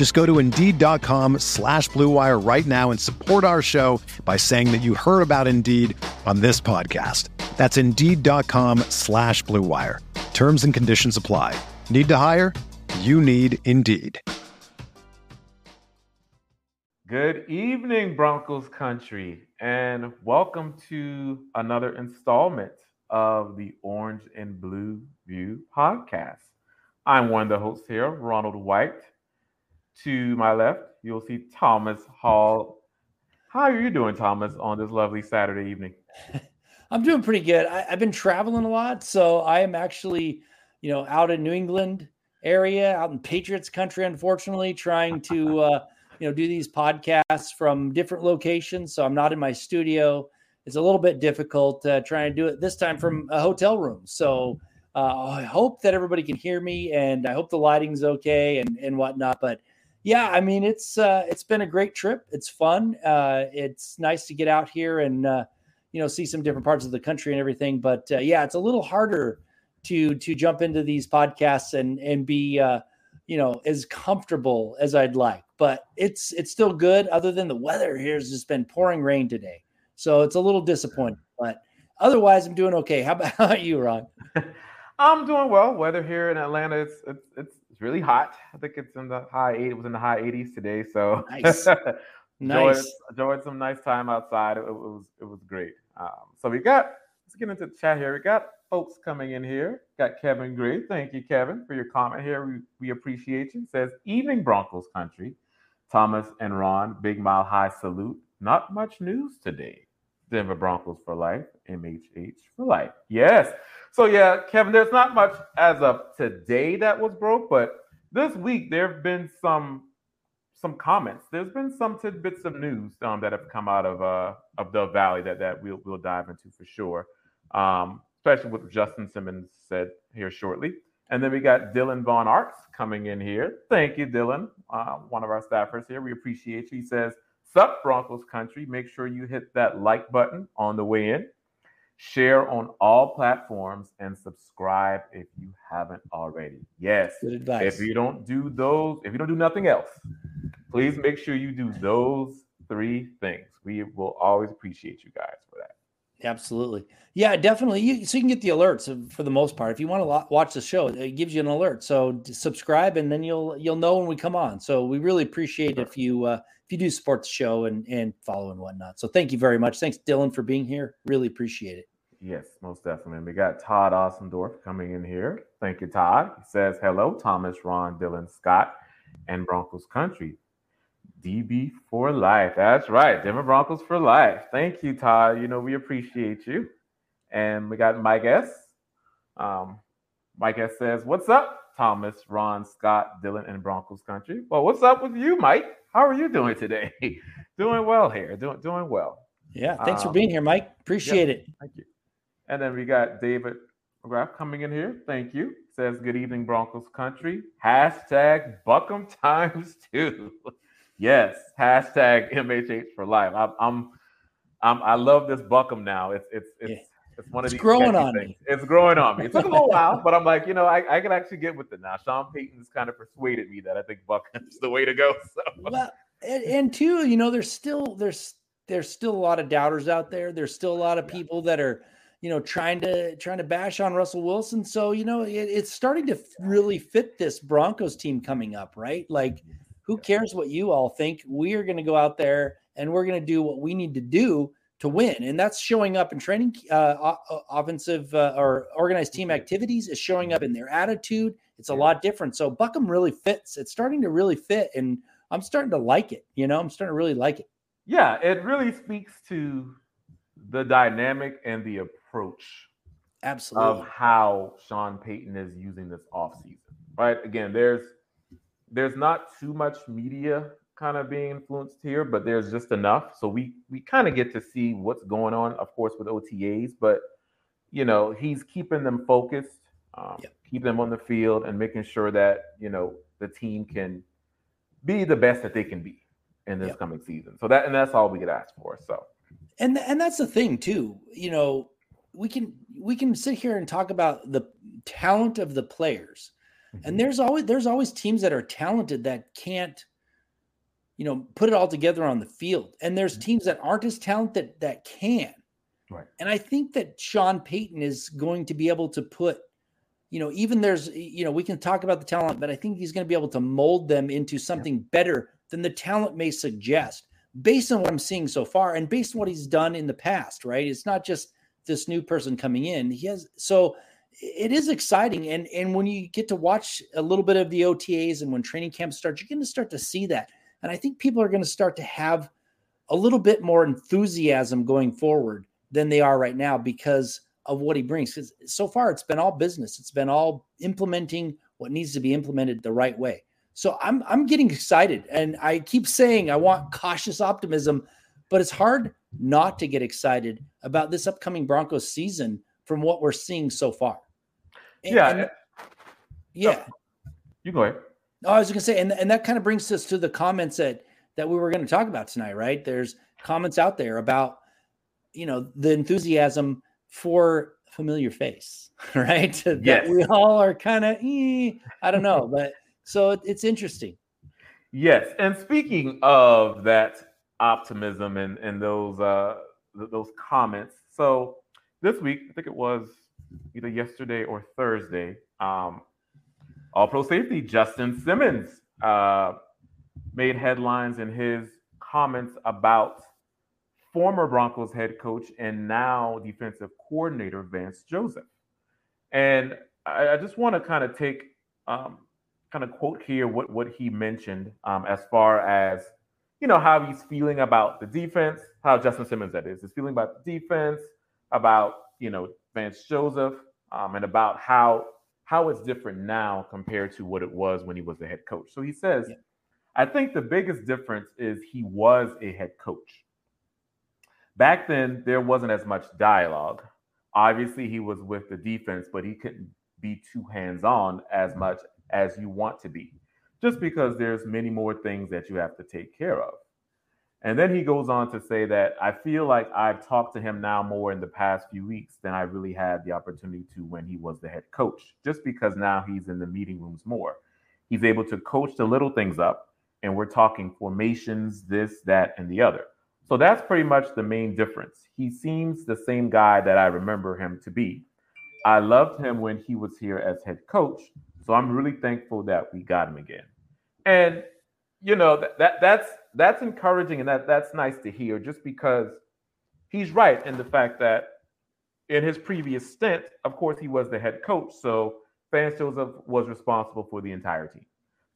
Just go to Indeed.com slash BlueWire right now and support our show by saying that you heard about Indeed on this podcast. That's Indeed.com slash BlueWire. Terms and conditions apply. Need to hire? You need Indeed. Good evening, Broncos country, and welcome to another installment of the Orange and Blue View podcast. I'm one of the hosts here, Ronald White. To my left, you'll see Thomas Hall. How are you doing, Thomas, on this lovely Saturday evening? I'm doing pretty good. I, have been traveling a lot, so I am actually, you know, out in New England area, out in Patriots country, unfortunately, trying to. Uh, you know do these podcasts from different locations so i'm not in my studio it's a little bit difficult uh, trying to do it this time from a hotel room so uh, i hope that everybody can hear me and i hope the lighting's okay and and whatnot but yeah i mean it's uh, it's been a great trip it's fun uh, it's nice to get out here and uh, you know see some different parts of the country and everything but uh, yeah it's a little harder to to jump into these podcasts and and be you know as comfortable as I'd like. But it's it's still good. Other than the weather here has just been pouring rain today, so it's a little disappointing. But otherwise, I'm doing okay. How about, how about you, Ron? I'm doing well. Weather here in Atlanta, it's it's it's really hot. I think it's in the high eight. It was in the high 80s today. So nice, nice. Enjoyed, enjoyed, some nice time outside. It, it was it was great. Um, so we got let's get into the chat here. We got folks coming in here. Got Kevin Gray. Thank you, Kevin, for your comment here. We, we appreciate you. Says, Evening Broncos country. Thomas and Ron, Big Mile High salute. Not much news today. Denver Broncos for life. MHH for life. Yes. So, yeah, Kevin, there's not much as of today that was broke, but this week there have been some some comments. There's been some tidbits of news um, that have come out of uh, of the Valley that that we'll we'll dive into for sure. Um, especially what Justin Simmons said here shortly. And then we got Dylan Von Arx coming in here. Thank you, Dylan, uh, one of our staffers here. We appreciate you. He says, Sup, Broncos country. Make sure you hit that like button on the way in. Share on all platforms and subscribe if you haven't already. Yes. Good advice. If you don't do those, if you don't do nothing else, please make sure you do those three things. We will always appreciate you guys for that. Absolutely. Yeah, definitely. You, so you can get the alerts for the most part. If you want to watch the show, it gives you an alert. So subscribe, and then you'll you'll know when we come on. So we really appreciate if you uh, if you do support the show and and follow and whatnot. So thank you very much. Thanks, Dylan, for being here. Really appreciate it. Yes, most definitely. We got Todd Osendorf coming in here. Thank you, Todd. He says hello, Thomas, Ron, Dylan, Scott, and Broncos Country. DB for life. That's right. Denver Broncos for life. Thank you, Todd. You know, we appreciate you. And we got Mike S. Um, Mike S says, What's up, Thomas, Ron, Scott, Dylan, and Broncos country? Well, what's up with you, Mike? How are you doing today? doing well here. Doing doing well. Yeah. Thanks um, for being here, Mike. Appreciate yeah, it. Thank you. And then we got David McGrath coming in here. Thank you. Says, Good evening, Broncos country. Hashtag Buck 'Em times two. Yes, hashtag MHH for life. I, I'm, I'm, I love this Buck 'Em now. It's, it's, it's, yeah. it's one of it's these growing on things. me. It's growing on me. It took a little while, but I'm like, you know, I, I can actually get with it now. Sean Payton's kind of persuaded me that I think Buck 'Em's the way to go. So. Well, and, and two, you know, there's still there's there's still a lot of doubters out there. There's still a lot of people that are you know trying to trying to bash on Russell Wilson. So you know it, it's starting to really fit this Broncos team coming up, right? Like who cares what you all think? We are going to go out there and we're going to do what we need to do to win, and that's showing up in training, uh, offensive uh, or organized team activities. Is showing up in their attitude. It's a lot different. So Buck 'Em really fits. It's starting to really fit, and I'm starting to like it. You know, I'm starting to really like it. Yeah, it really speaks to the dynamic and the approach absolutely of how Sean Payton is using this offseason. Right? Again, there's there's not too much media kind of being influenced here, but there's just enough. So we we kind of get to see what's going on, of course, with OTAs, but you know, he's keeping them focused, um, yep. keep them on the field and making sure that, you know, the team can be the best that they can be in this coming season. So that and that's all we could ask for. So and and that's the thing too. You know, we can we can sit here and talk about the talent of the players. Mm-hmm. And there's always there's always teams that are talented that can't you know put it all together on the field. And there's mm-hmm. teams that aren't as talented that can. Right. And I think that Sean Payton is going to be able to put you know, even there's, you know, we can talk about the talent, but I think he's going to be able to mold them into something yeah. better than the talent may suggest based on what I'm seeing so far and based on what he's done in the past, right? It's not just this new person coming in. He has so it is exciting. And and when you get to watch a little bit of the OTAs and when training camp starts, you're going to start to see that. And I think people are going to start to have a little bit more enthusiasm going forward than they are right now because of what he brings. Because so far it's been all business. It's been all implementing what needs to be implemented the right way. So I'm I'm getting excited, and I keep saying I want cautious optimism, but it's hard not to get excited about this upcoming Broncos season from what we're seeing so far. And, yeah, and, yeah. Oh, you go ahead. No, I was going to say, and and that kind of brings us to the comments that that we were going to talk about tonight, right? There's comments out there about you know the enthusiasm for familiar face, right? Yes. that we all are kind of, eh, I don't know, but so it, it's interesting. Yes, and speaking of that optimism and and those uh those comments, so this week I think it was either yesterday or Thursday, um, All Pro safety Justin Simmons uh, made headlines in his comments about former Broncos head coach and now defensive coordinator Vance Joseph. And I, I just want to kind of take um, kind of quote here what what he mentioned um, as far as you know how he's feeling about the defense, how Justin Simmons that is, is feeling about the defense, about you know Vance Joseph, um, and about how how it's different now compared to what it was when he was the head coach. So he says, yeah. I think the biggest difference is he was a head coach. Back then, there wasn't as much dialogue. Obviously, he was with the defense, but he couldn't be too hands on as much as you want to be, just because there's many more things that you have to take care of. And then he goes on to say that I feel like I've talked to him now more in the past few weeks than I really had the opportunity to when he was the head coach, just because now he's in the meeting rooms more. He's able to coach the little things up, and we're talking formations, this, that, and the other. So that's pretty much the main difference. He seems the same guy that I remember him to be. I loved him when he was here as head coach, so I'm really thankful that we got him again. And you know that, that that's that's encouraging and that that's nice to hear just because he's right in the fact that in his previous stint, of course, he was the head coach. So Vance Joseph was responsible for the entire team.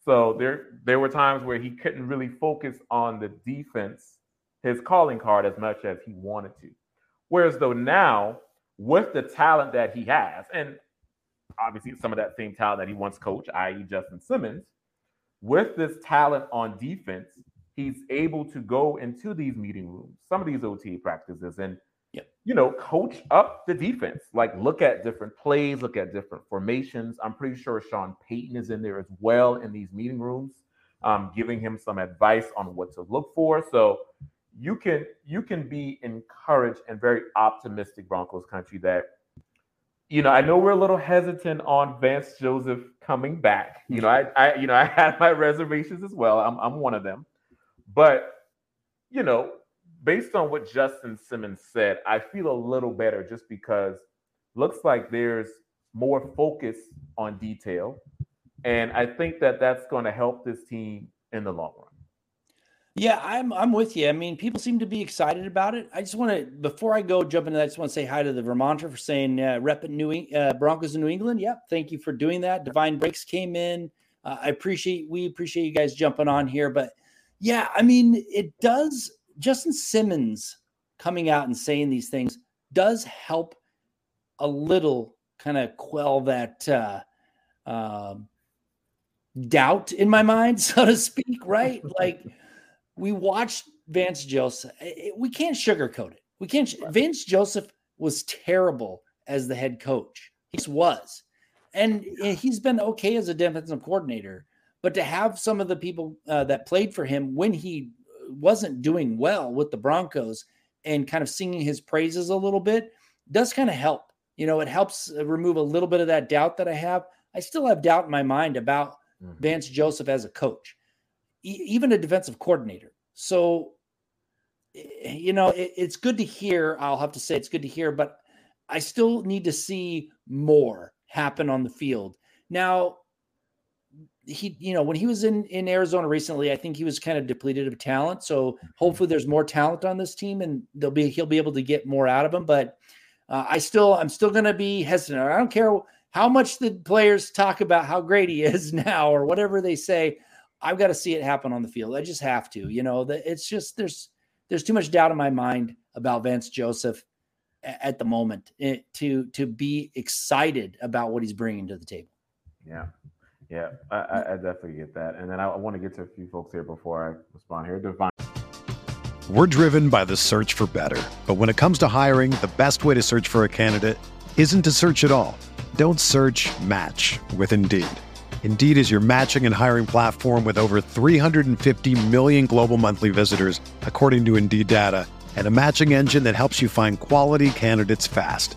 So there there were times where he couldn't really focus on the defense, his calling card as much as he wanted to. Whereas though now, with the talent that he has, and obviously some of that same talent that he once coached, i.e., Justin Simmons. With this talent on defense, he's able to go into these meeting rooms, some of these OTA practices, and yep. you know, coach up the defense. Like look at different plays, look at different formations. I'm pretty sure Sean Payton is in there as well in these meeting rooms, um, giving him some advice on what to look for. So you can you can be encouraged and very optimistic, Broncos country, that you know, I know we're a little hesitant on Vance Joseph coming back. You know, I, I, you know, I had my reservations as well. I'm, I'm one of them, but you know, based on what Justin Simmons said, I feel a little better just because looks like there's more focus on detail, and I think that that's going to help this team in the long run. Yeah, I'm I'm with you. I mean, people seem to be excited about it. I just want to before I go jump into that, I just want to say hi to the Vermonter for saying uh, rep New uh, Broncos in New England. Yep, thank you for doing that. Divine Breaks came in. Uh, I appreciate we appreciate you guys jumping on here, but yeah, I mean, it does. Justin Simmons coming out and saying these things does help a little kind of quell that uh, uh, doubt in my mind, so to speak. Right, like we watched Vance Joseph. We can't sugarcoat it. We can't. Vance Joseph was terrible as the head coach. He was, and he's been okay as a defensive coordinator. But to have some of the people uh, that played for him when he wasn't doing well with the Broncos and kind of singing his praises a little bit does kind of help. You know, it helps uh, remove a little bit of that doubt that I have. I still have doubt in my mind about mm-hmm. Vance Joseph as a coach even a defensive coordinator. So, you know, it, it's good to hear. I'll have to say it's good to hear, but I still need to see more happen on the field. Now, he, you know, when he was in in Arizona recently, I think he was kind of depleted of talent. So hopefully, there's more talent on this team, and they'll be he'll be able to get more out of him. But uh, I still, I'm still going to be hesitant. I don't care how much the players talk about how great he is now or whatever they say. I've got to see it happen on the field. I just have to. You know, that it's just there's there's too much doubt in my mind about Vance Joseph at the moment eh, to to be excited about what he's bringing to the table. Yeah, yeah, I, I definitely get that. And then I, want to get to a few folks here before I respond here. Divine. We're driven by the search for better, but when it comes to hiring, the best way to search for a candidate isn't to search at all. Don't search. Match with Indeed. Indeed is your matching and hiring platform with over 350 million global monthly visitors, according to Indeed data, and a matching engine that helps you find quality candidates fast.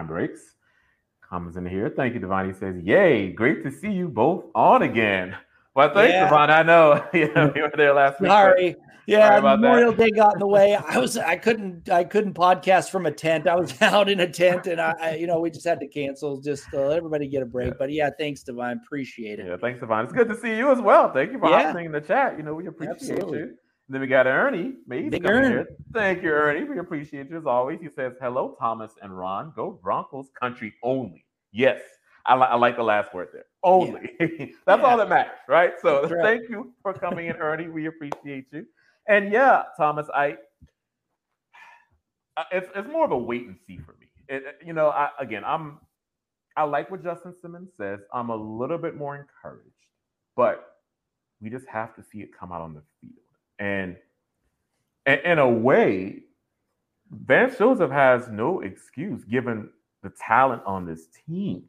breaks. Comments in here. Thank you, Divine. He says, Yay, great to see you both on again. Well, thanks, yeah. Divine. I know. yeah, we were there last week. Sorry. Yeah, Memorial that. Day got in the way. I was I couldn't I couldn't podcast from a tent. I was out in a tent, and I, I you know we just had to cancel just to let everybody get a break. Yeah. But yeah, thanks, Divine. Appreciate it. Yeah, thanks, Divine. It's good to see you as well. Thank you for yeah. in the chat. You know we appreciate Absolutely. you. Then we got Ernie. Big Ernie. Thank you, Ernie. We appreciate you as always. He says, Hello, Thomas and Ron. Go Broncos country only. Yes. I, li- I like the last word there. Only. Yeah. That's yeah. all that matters, right? So right. thank you for coming in, Ernie. We appreciate you. And yeah, Thomas, I it's it's more of a wait and see for me. It, you know, I, again, I'm I like what Justin Simmons says. I'm a little bit more encouraged, but we just have to see it come out on the field. And in a way, Vance Joseph has no excuse given the talent on this team.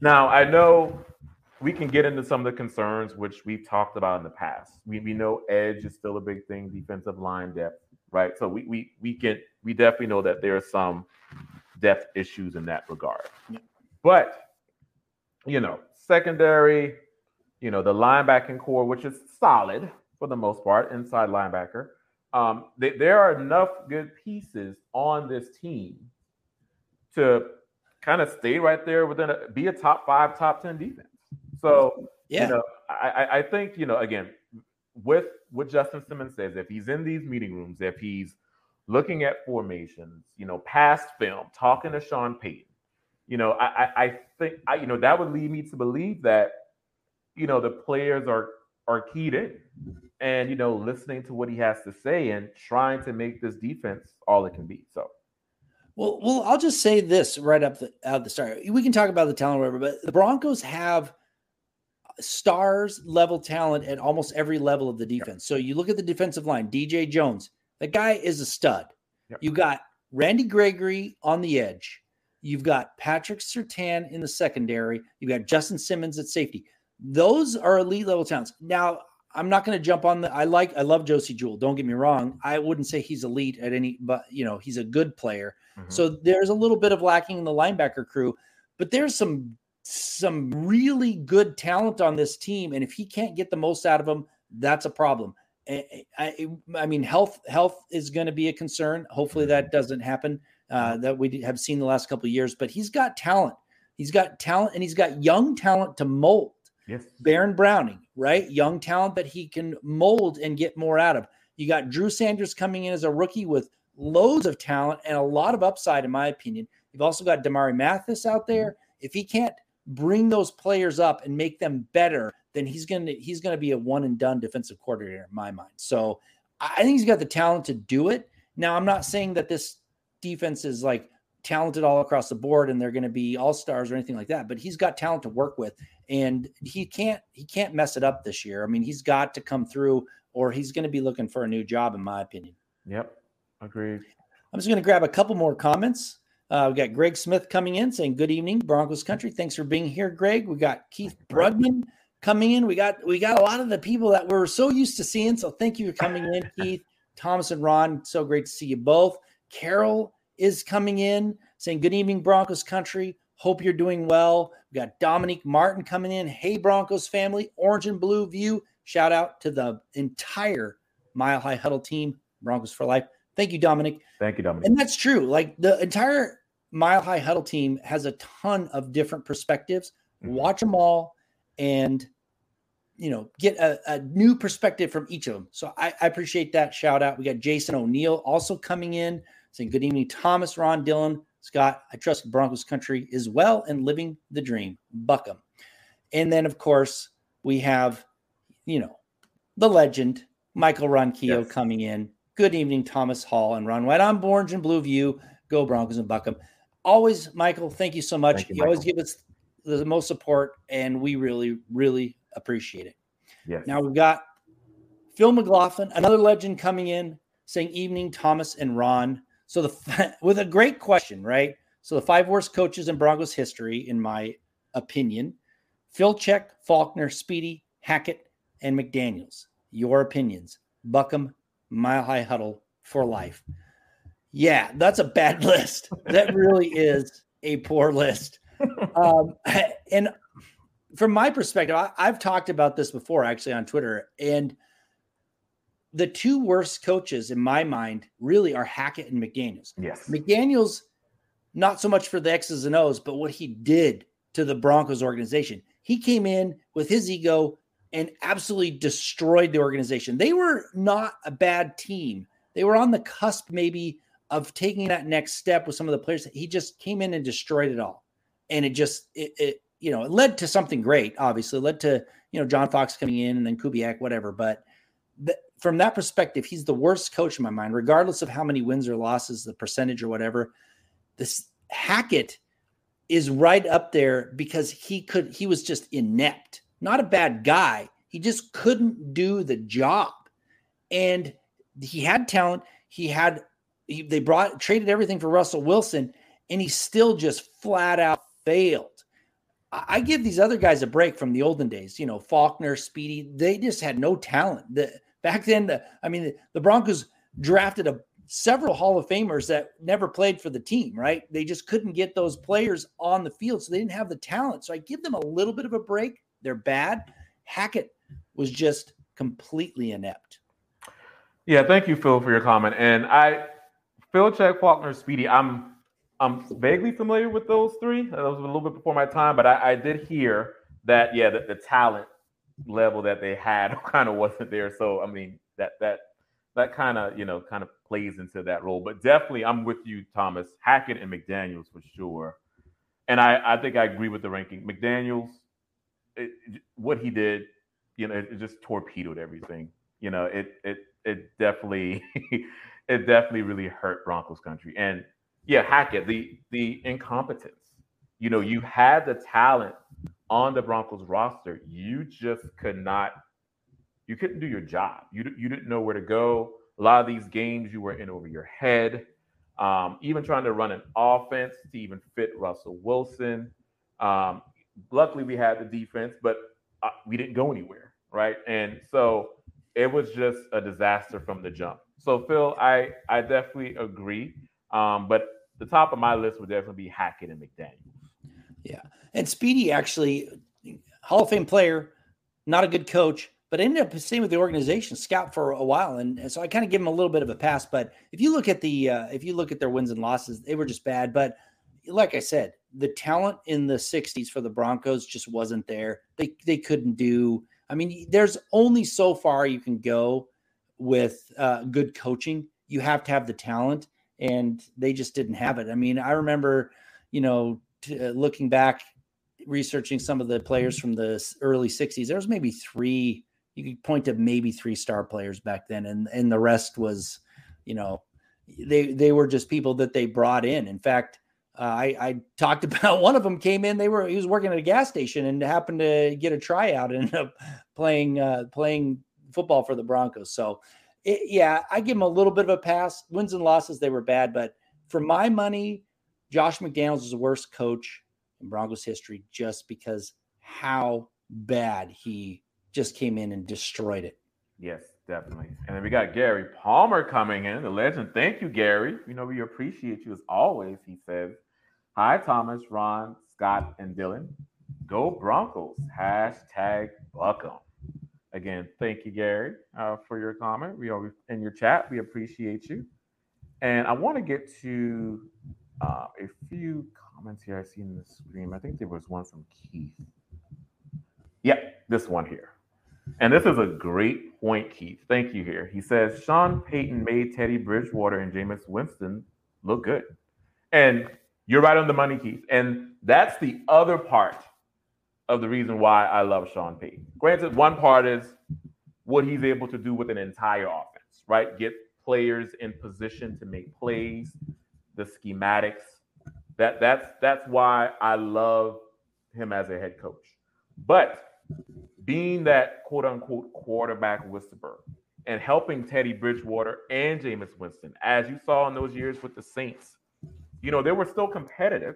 Now, I know we can get into some of the concerns which we've talked about in the past. We, we know edge is still a big thing, defensive line depth, right? So we we we can we definitely know that there are some depth issues in that regard. But you know, secondary, you know, the linebacking core, which is solid, for the most part, inside linebacker. Um, they, there are enough good pieces on this team to kind of stay right there within a, be a top five, top 10 defense. So yeah. you know, I, I think you know again with what Justin Simmons says, if he's in these meeting rooms, if he's looking at formations, you know, past film, talking to Sean Payton, you know, I, I, I think I, you know, that would lead me to believe that, you know, the players are are keyed in and you know, listening to what he has to say and trying to make this defense all it can be. So well, well, I'll just say this right up the out the start. We can talk about the talent, whatever, but the Broncos have stars level talent at almost every level of the defense. So you look at the defensive line, DJ Jones, that guy is a stud. Yep. You got Randy Gregory on the edge. You've got Patrick Surtain in the secondary. You've got Justin Simmons at safety. Those are elite level talents. Now, I'm not going to jump on the. I like, I love Josey Jewell. Don't get me wrong. I wouldn't say he's elite at any, but you know, he's a good player. Mm-hmm. So there's a little bit of lacking in the linebacker crew, but there's some some really good talent on this team, and if he can't get the most out of them, that's a problem. I, I, I mean, health health is going to be a concern. Hopefully, that mm-hmm. doesn't happen. Uh, that we have seen the last couple of years, but he's got talent. He's got talent, and he's got young talent to mold. Yes, Baron Browning, right? Young talent that he can mold and get more out of. You got Drew Sanders coming in as a rookie with loads of talent and a lot of upside, in my opinion. You've also got Damarri Mathis out there. Mm-hmm. If he can't bring those players up and make them better, then he's gonna he's gonna be a one and done defensive coordinator in my mind. So I think he's got the talent to do it. Now I'm not saying that this defense is like talented all across the board and they're going to be all stars or anything like that, but he's got talent to work with, and he can't he can't mess it up this year. I mean, he's got to come through, or he's going to be looking for a new job, in my opinion. Yep, agreed. I'm just going to grab a couple more comments. Uh, we got Greg Smith coming in saying, Good evening, Broncos country. Thanks for being here, Greg. We got Keith Brudman coming in. We got we got a lot of the people that we're so used to seeing. So thank you for coming in, Keith, Thomas, and Ron. So great to see you both. Carol is coming in saying, Good evening, Broncos country. Hope you're doing well. We got Dominique Martin coming in. Hey, Broncos family, orange and blue view. Shout out to the entire Mile High Huddle team, Broncos for Life. Thank you, Dominic. Thank you, Dominic. And that's true. Like the entire Mile High Huddle team has a ton of different perspectives. Mm-hmm. Watch them all and you know get a, a, new perspective from each of them. So I, I, appreciate that shout out. We got Jason O'Neill also coming in saying good evening, Thomas, Ron, Dylan, Scott. I trust Broncos country is well and living the dream. Buck 'Em. And then of course we have, you know, the legend Michael Ronquillo yes. coming in Good evening, Thomas Hall and Ron White. I'm Orange and Blue View. Go Broncos and Buck 'Em. Always, Michael, thank you so much. You, you always give us the most support, and we really, really appreciate it. Yes. Now we've got Phil McLaughlin, another legend coming in, saying evening, Thomas and Ron. So the with a great question, right? So the five worst coaches in Broncos history, in my opinion, Filchock, Faulkner, Speedie, Hackett, and McDaniels. Your opinions. Buck 'Em, Mile High Huddle for life. Yeah, that's a bad list. That really is a poor list. Um, and from my perspective, I, I've talked about this before actually on Twitter, and the two worst coaches in my mind really are Hackett and McDaniels. Yes. McDaniels, not so much for the X's and O's, but what he did to the Broncos organization. He came in with his ego and absolutely destroyed the organization. They were not a bad team. They were on the cusp, maybe, of taking that next step with some of the players. He just came in and destroyed it all, and it just it, it you know it led to something great. Obviously, it led to you know John Fox coming in and then Kubiak, whatever. But the, from that perspective, he's the worst coach in my mind, regardless of how many wins or losses, the percentage or whatever. This Hackett is right up there because he could he was just inept not a bad guy. He just couldn't do the job. And he had talent. He had, he, they brought, traded everything for Russell Wilson, and he still just flat out failed. I, give these other guys a break from the olden days, you know, Faulkner, Speedie, they just had no talent. The, back then, the, I mean, the, the Broncos drafted a several Hall of Famers that never played for the team, right? They just couldn't get those players on the field. So they didn't have the talent. So I give them a little bit of a break. They're bad. Hackett was just completely inept. Yeah, thank you, Phil, for your comment. And I, Filchock, Faulkner, Speedie, I'm I'm vaguely familiar with those three. That was a little bit before my time, but I, I did hear that yeah, the, the talent level that they had kind of wasn't there. So I mean that that that kind of you know kind of plays into that role. But definitely, I'm with you, Thomas Hackett and McDaniels for sure. And I I think I agree with the ranking. McDaniels it, what he did, you know, it, it just torpedoed everything. You know, it it it definitely it definitely really hurt Broncos country. And yeah, Hackett, the the incompetence. You know, you had the talent on the Broncos roster. You just could not you couldn't do your job. You, you didn't know where to go. A lot of these games you were in over your head. Um, even trying to run an offense to even fit Russell Wilson. Um, luckily, we had the defense, but uh, we didn't go anywhere, right? And so it was just a disaster from the jump. So Phil, I I definitely agree. Um, but the top of my list would definitely be Hackett and McDaniels. Yeah, and Speedie actually Hall of Fame player, not a good coach, but ended up staying with the organization, scout for a while, and, so I kind of give him a little bit of a pass. But if you look at the uh, if you look at their wins and losses, they were just bad. But like I said, the talent in the '60s for the Broncos just wasn't there. They they couldn't do. I mean, there's only so far you can go with uh, good coaching. You have to have the talent, and they just didn't have it. I mean, I remember, you know, t- uh, looking back, researching some of the players from the early '60s. There was maybe three you could point to maybe three star players back then, and and the rest was, you know, they they were just people that they brought in. In fact, uh, I I talked about one of them came in. They were he was working at a gas station and happened to get a tryout and ended up playing uh, playing football for the Broncos. So, it, yeah, I give him a little bit of a pass. Wins and losses they were bad, but for my money, Josh McDaniels is the worst coach in Broncos history just because how bad he just came in and destroyed it. Yes, definitely. And then we got Gary Palmer coming in, the legend. Thank you, Gary. You know, we appreciate you as always. He says, Hi, Thomas, Ron, Scott, and Dylan. Go Broncos. Hashtag Buck 'Em. Again, thank you, Gary, uh, for your comment. We are in your chat. We appreciate you. And I want to get to uh, a few comments here I see in the screen. I think there was one from Keith. Yep, yeah, this one here. And this is a great point, Keith. Thank you here. He says Sean Payton made Teddy Bridgewater and Jameis Winston look good. And you're right on the money, Keith. And that's the other part of the reason why I love Sean Payton. Granted, one part is what he's able to do with an entire offense, right? Get players in position to make plays, the schematics. That that's that's why I love him as a head coach. But being that quote unquote quarterback whisperer and helping Teddy Bridgewater and Jameis Winston, as you saw in those years with the Saints, you know, they were still competitive.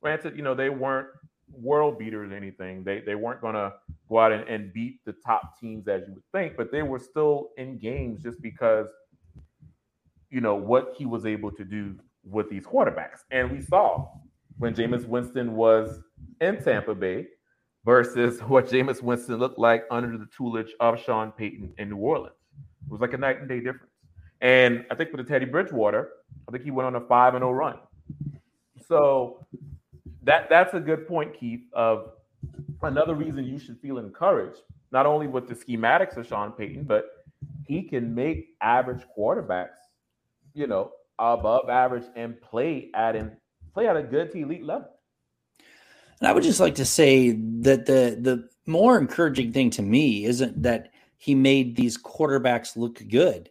Granted, you know, they weren't world beaters or anything. They they weren't gonna go out and, and beat the top teams as you would think, but they were still in games just because you know what he was able to do with these quarterbacks. And we saw when Jameis Winston was in Tampa Bay, versus what Jameis Winston looked like under the tutelage of Sean Payton in New Orleans. It was like a night and day difference. And I think for the Teddy Bridgewater, I think he went on a 5 and 0 run. So that that's a good point, Keith, of another reason you should feel encouraged, not only with the schematics of Sean Payton, but he can make average quarterbacks, you know, above average and play at an play at a good to elite level. And I would just like to say that the the more encouraging thing to me isn't that he made these quarterbacks look good.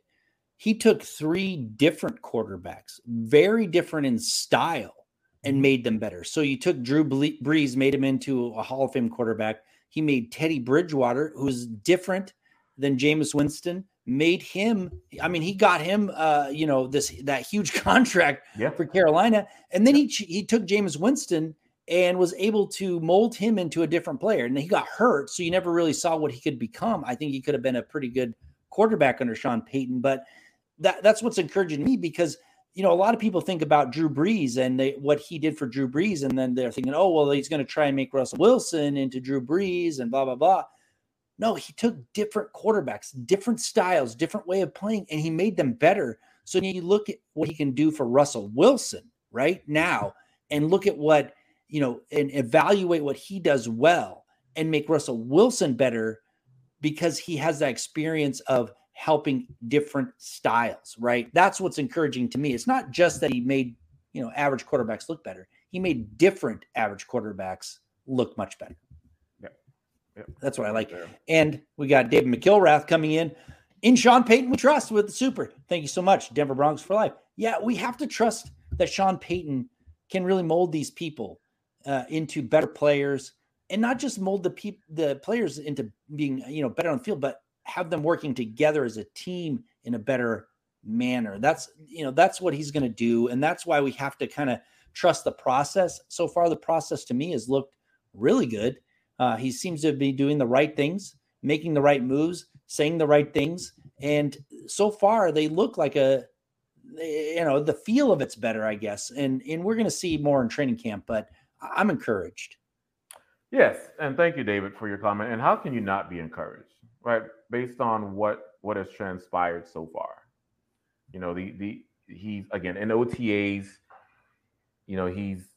He took three different quarterbacks, very different in style, and mm-hmm. made them better. So you took Drew Brees, made him into a Hall of Fame quarterback. He made Teddy Bridgewater, who's different than Jameis Winston, made him. I mean, he got him, uh, you know, this that huge contract yeah. for Carolina, and then he he took Jameis Winston and was able to mold him into a different player. And he got hurt, so you never really saw what he could become. I think he could have been a pretty good quarterback under Sean Payton, but that that's what's encouraging me because you know a lot of people think about Drew Brees and they, what he did for Drew Brees, and then they're thinking, oh well, he's going to try and make Russell Wilson into Drew Brees and blah blah blah. No, he took different quarterbacks, different styles, different way of playing, and he made them better. So you look at what he can do for Russell Wilson right now, and look at what you know, and evaluate what he does well and make Russell Wilson better because he has that experience of helping different styles, right? That's what's encouraging to me. It's not just that he made, you know, average quarterbacks look better. He made different average quarterbacks look much better. That's what I like. And we got David McIlrath coming in. In Sean Payton, we trust with the super. Thank you so much, Denver Broncos for life. Yeah, we have to trust that Sean Payton can really mold these people uh, into better players, and not just mold the people, the players into being you know better on the field, but have them working together as a team in a better manner. That's you know that's what he's going to do, and that's why we have to kind of trust the process. So far, the process to me has looked really good. Uh, he seems to be doing the right things, making the right moves, saying the right things, and so far they look like a you know the feel of it's better, I guess. And and we're going to see more in training camp, but I'm encouraged. Yes, and thank you, David, for your comment. And how can you not be encouraged? right? Based on what what has transpired so far, you know, the the he's again in OTAs, you know, he's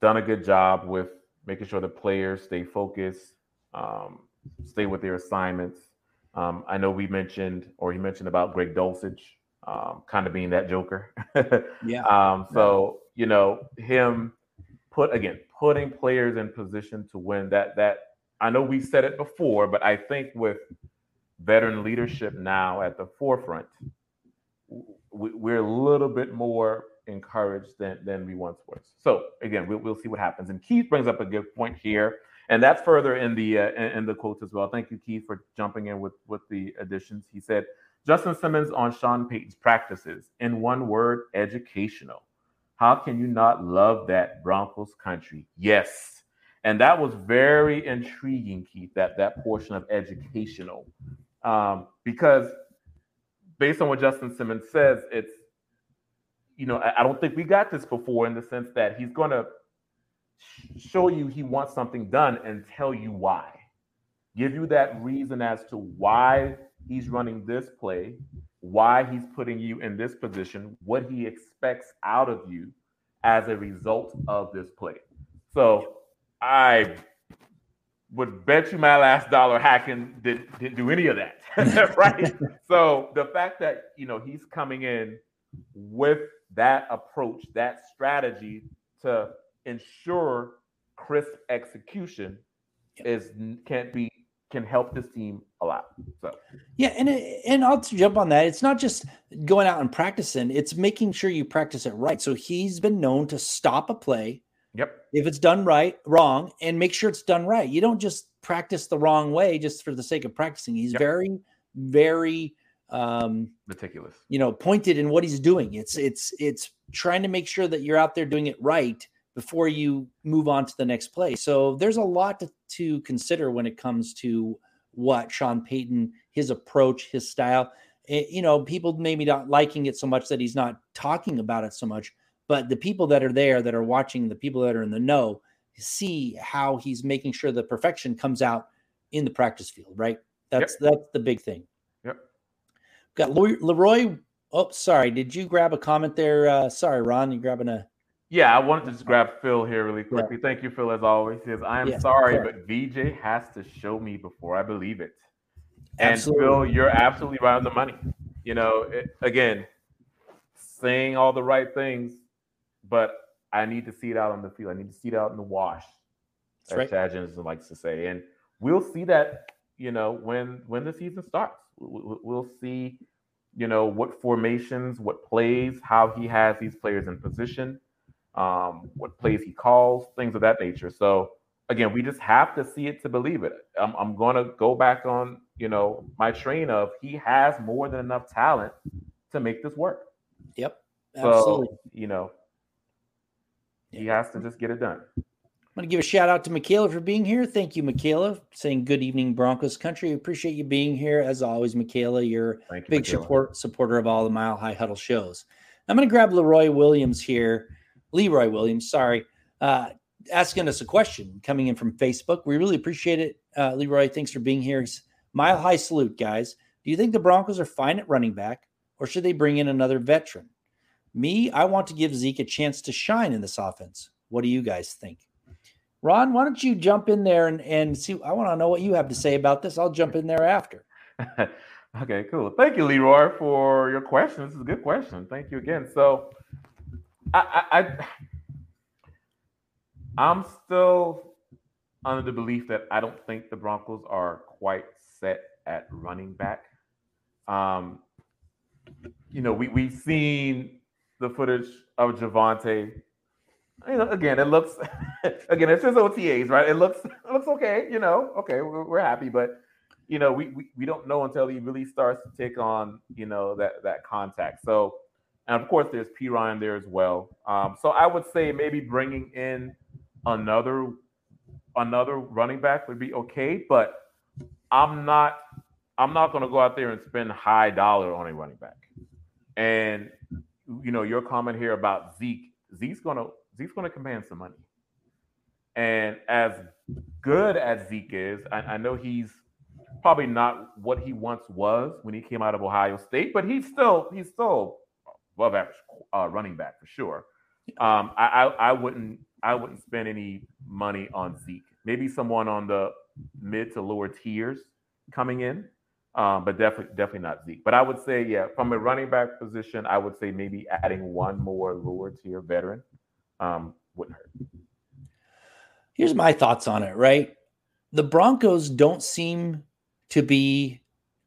done a good job with making sure the players stay focused, um, stay with their assignments. Um, I know we mentioned, or he mentioned about Greg Dulcich, um, kind of being that joker. yeah. Um, so you know him put again putting players in position to win that that I know we said it before, but I think with veteran leadership now at the forefront, we're a little bit more encouraged than, than we once were. So again, we'll, we'll see what happens. And Keith brings up a good point here, and that's further in the uh, in, in the quotes as well. Thank you, Keith, for jumping in with with the additions. He said Justin Simmons on Sean Payton's practices. In one word, educational. How can you not love that Broncos country? Yes. And that was very intriguing, Keith, that, that portion of educational. Um, because based on what Justin Simmons says, it's, you know, I, I don't think we got this before in the sense that he's going to show you he wants something done and tell you why. Give you that reason as to why he's running this play, why he's putting you in this position, what he expects out of you as a result of this play. So I would bet you my last dollar Hackett did, didn't do any of that. right. so the fact that you know he's coming in with that approach, that strategy to ensure crisp execution is can't be can help this team a lot. So yeah, and and I'll jump on that. It's not just going out and practicing; it's making sure you practice it right. So he's been known to stop a play, Yep. If it's done right, wrong, and make sure it's done right. You don't just practice the wrong way just for the sake of practicing. He's yep. very, very um meticulous. You know, pointed in what he's doing. It's it's it's trying to make sure that you're out there doing it right before you move on to the next play. So there's a lot to, to consider when it comes to what Sean Payton, his approach, his style. It, you know, people maybe not liking it so much that he's not talking about it so much but the people that are there that are watching the people that are in the know see how he's making sure the perfection comes out in the practice field right that's yep. that's the big thing got leroy oh sorry did you grab a comment there uh sorry ron you grabbing a yeah, I wanted to just grab Phil here really quickly. Yeah. Thank you, Phil, as always. He says, I am yeah, sorry, but VJ has to show me before I believe it. And absolutely. Phil, you're absolutely right on the money. You know, it, again, saying all the right things but I need to see it out on the field. I need to see it out in the wash, That's as right. Chad Jensen likes to say. And we'll see that, you know, when when the season starts. We'll see, you know, what formations, what plays, how he has these players in position, um, what plays he calls, things of that nature. So again, we just have to see it to believe it. I'm, I'm going to go back on, you know, my train of he has more than enough talent to make this work. Yep. Absolutely. So, you know, he has to just get it done. I'm going to give a shout out to Michaela for being here. Thank you, Michaela, saying good evening, Broncos country. Appreciate you being here. As always, Michaela, you're a big Michaela. support supporter of all the Mile High Huddle shows. I'm going to grab Leroy Williams here. Leroy Williams, sorry, uh, asking us a question coming in from Facebook. We really appreciate it. Uh, Leroy, thanks for being here. Mile High salute, guys. Do you think the Broncos are fine at running back, or should they bring in another veteran? Me, I want to give Zeke a chance to shine in this offense. What do you guys think? Ron, why don't you jump in there and, and see? I want to know what you have to say about this. I'll jump in there after. okay, cool. Thank you, Leroy, for your question. This is a good question. Thank you again. So, I, I, I I'm still under the belief that I don't think the Broncos are quite set at running back. Um, you know, we we've seen the footage of Javonte. You know, again, it looks again, it's just OTAs, right? It looks it looks okay, you know, okay, we're, we're happy, but you know, we, we we don't know until he really starts to take on, you know, that that contact. So, and of course, there's Perine there as well. Um, so I would say maybe bringing in another another running back would be okay, but I'm not I'm not going to go out there and spend high dollar on a running back. And you know, your comment here about Zeke, Zeke's going to Zeke's going to command some money. And as good as Zeke is, I, I know he's probably not what he once was when he came out of Ohio State, but he's still he's still above average uh, running back for sure. Um, I, I, I wouldn't I wouldn't spend any money on Zeke. Maybe someone on the mid to lower tiers coming in, um, but definitely definitely not Zeke. But I would say, yeah, from a running back position, I would say maybe adding one more lower tier veteran um, wouldn't hurt. Here's my thoughts on it. Right, the Broncos don't seem to be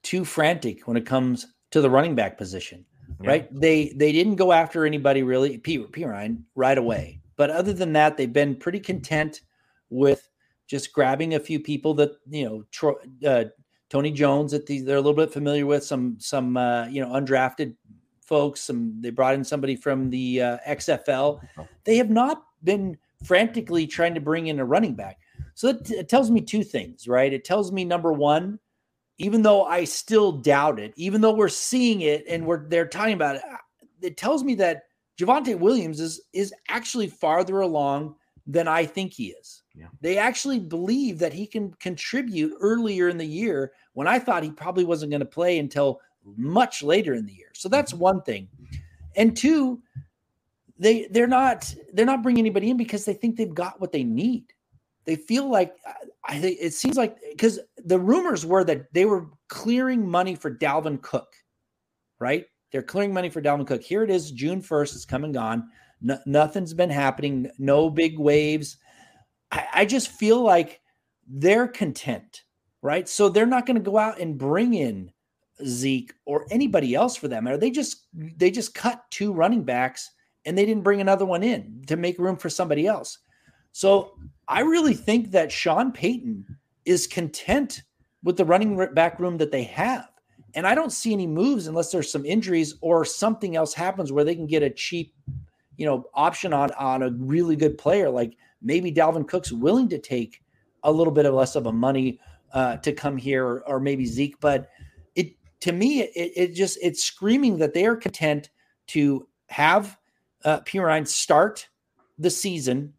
too frantic when it comes to the running back position. Yeah. Right, they they didn't go after anybody really, P, Perine, right away. But other than that, they've been pretty content with just grabbing a few people that you know, Tro- uh, Tony Jones that they're a little bit familiar with, some some uh, you know undrafted folks. Some they brought in somebody from the uh, XFL. They have not been frantically trying to bring in a running back. So it, it tells me two things, right? It tells me number one, even though I still doubt it, even though we're seeing it and we're they're talking about it, it tells me that Javonte Williams is is actually farther along than I think he is. Yeah. They actually believe that he can contribute earlier in the year when I thought he probably wasn't going to play until much later in the year. So that's mm-hmm. one thing. And two, they they're not they're not bringing anybody in because they think they've got what they need. They feel like I think it seems like because the rumors were that they were clearing money for Dalvin Cook, right? They're clearing money for Dalvin Cook. Here it is, June 1st. It's come and gone. No, nothing's been happening. No big waves. I, I just feel like they're content, right? So they're not going to go out and bring in Zeke or anybody else for that matter. They just they just cut two running backs and they didn't bring another one in to make room for somebody else. So I really think that Sean Payton is content with the running back room that they have. And I don't see any moves unless there's some injuries or something else happens where they can get a cheap, you know, option on on a really good player. Like maybe Dalvin Cook's willing to take a little bit of less of a money uh, to come here, or, or, maybe Zeke. But to me, it, it just it's screaming that they are content to have uh, Perine start the season,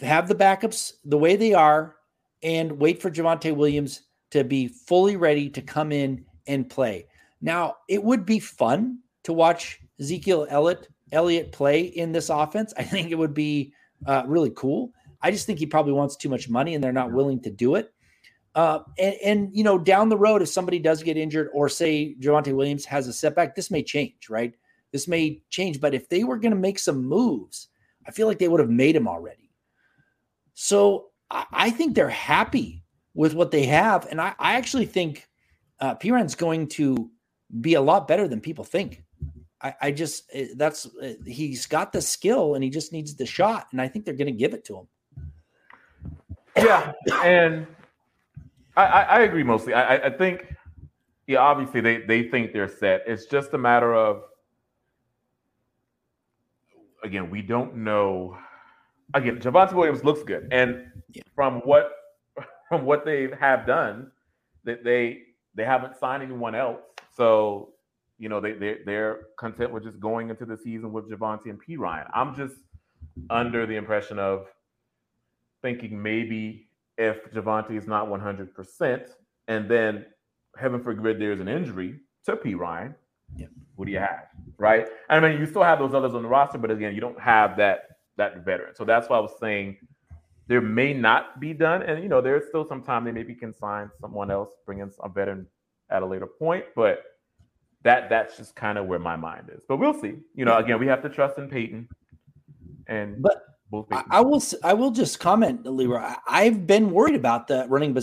have the backups the way they are, and wait for Javonte Williams to be fully ready to come in and play. Now, it would be fun to watch Ezekiel Elliott, Elliott play in this offense. I think it would be uh, really cool. I just think he probably wants too much money and they're not willing to do it. Uh, and, and, you know, down the road, if somebody does get injured or say Javonte Williams has a setback, this may change, right? This may change. But if they were going to make some moves, I feel like they would have made them already. So I, I think they're happy with what they have. And I, I actually think uh, Perine's going to be a lot better than people think. I, I just eh, that's eh, he's got the skill and he just needs the shot, and I think they're going to give it to him. Yeah, and I, I agree mostly. I, I think, yeah, obviously they they think they're set. It's just a matter of again, we don't know. Again, Javonte Williams looks good, and yeah. from what from what they have done, that they they haven't signed anyone else. So, you know, they, they, they're content with just going into the season with Javonte and Perine. I'm just under the impression of thinking maybe if Javonte is not 100%, and then heaven forbid there's an injury to Perine, yeah. what do you have? Right. I mean, you still have those others on the roster, but again, you don't have that that veteran. So that's why I was saying there may not be done, and you know, there's still some time they maybe can sign someone else, bring in a veteran at a later point, but that that's just kind of where my mind is. But we'll see. You know, again, we have to trust in Payton, and but I, I, will I will just comment, Leroy. I've been worried about the running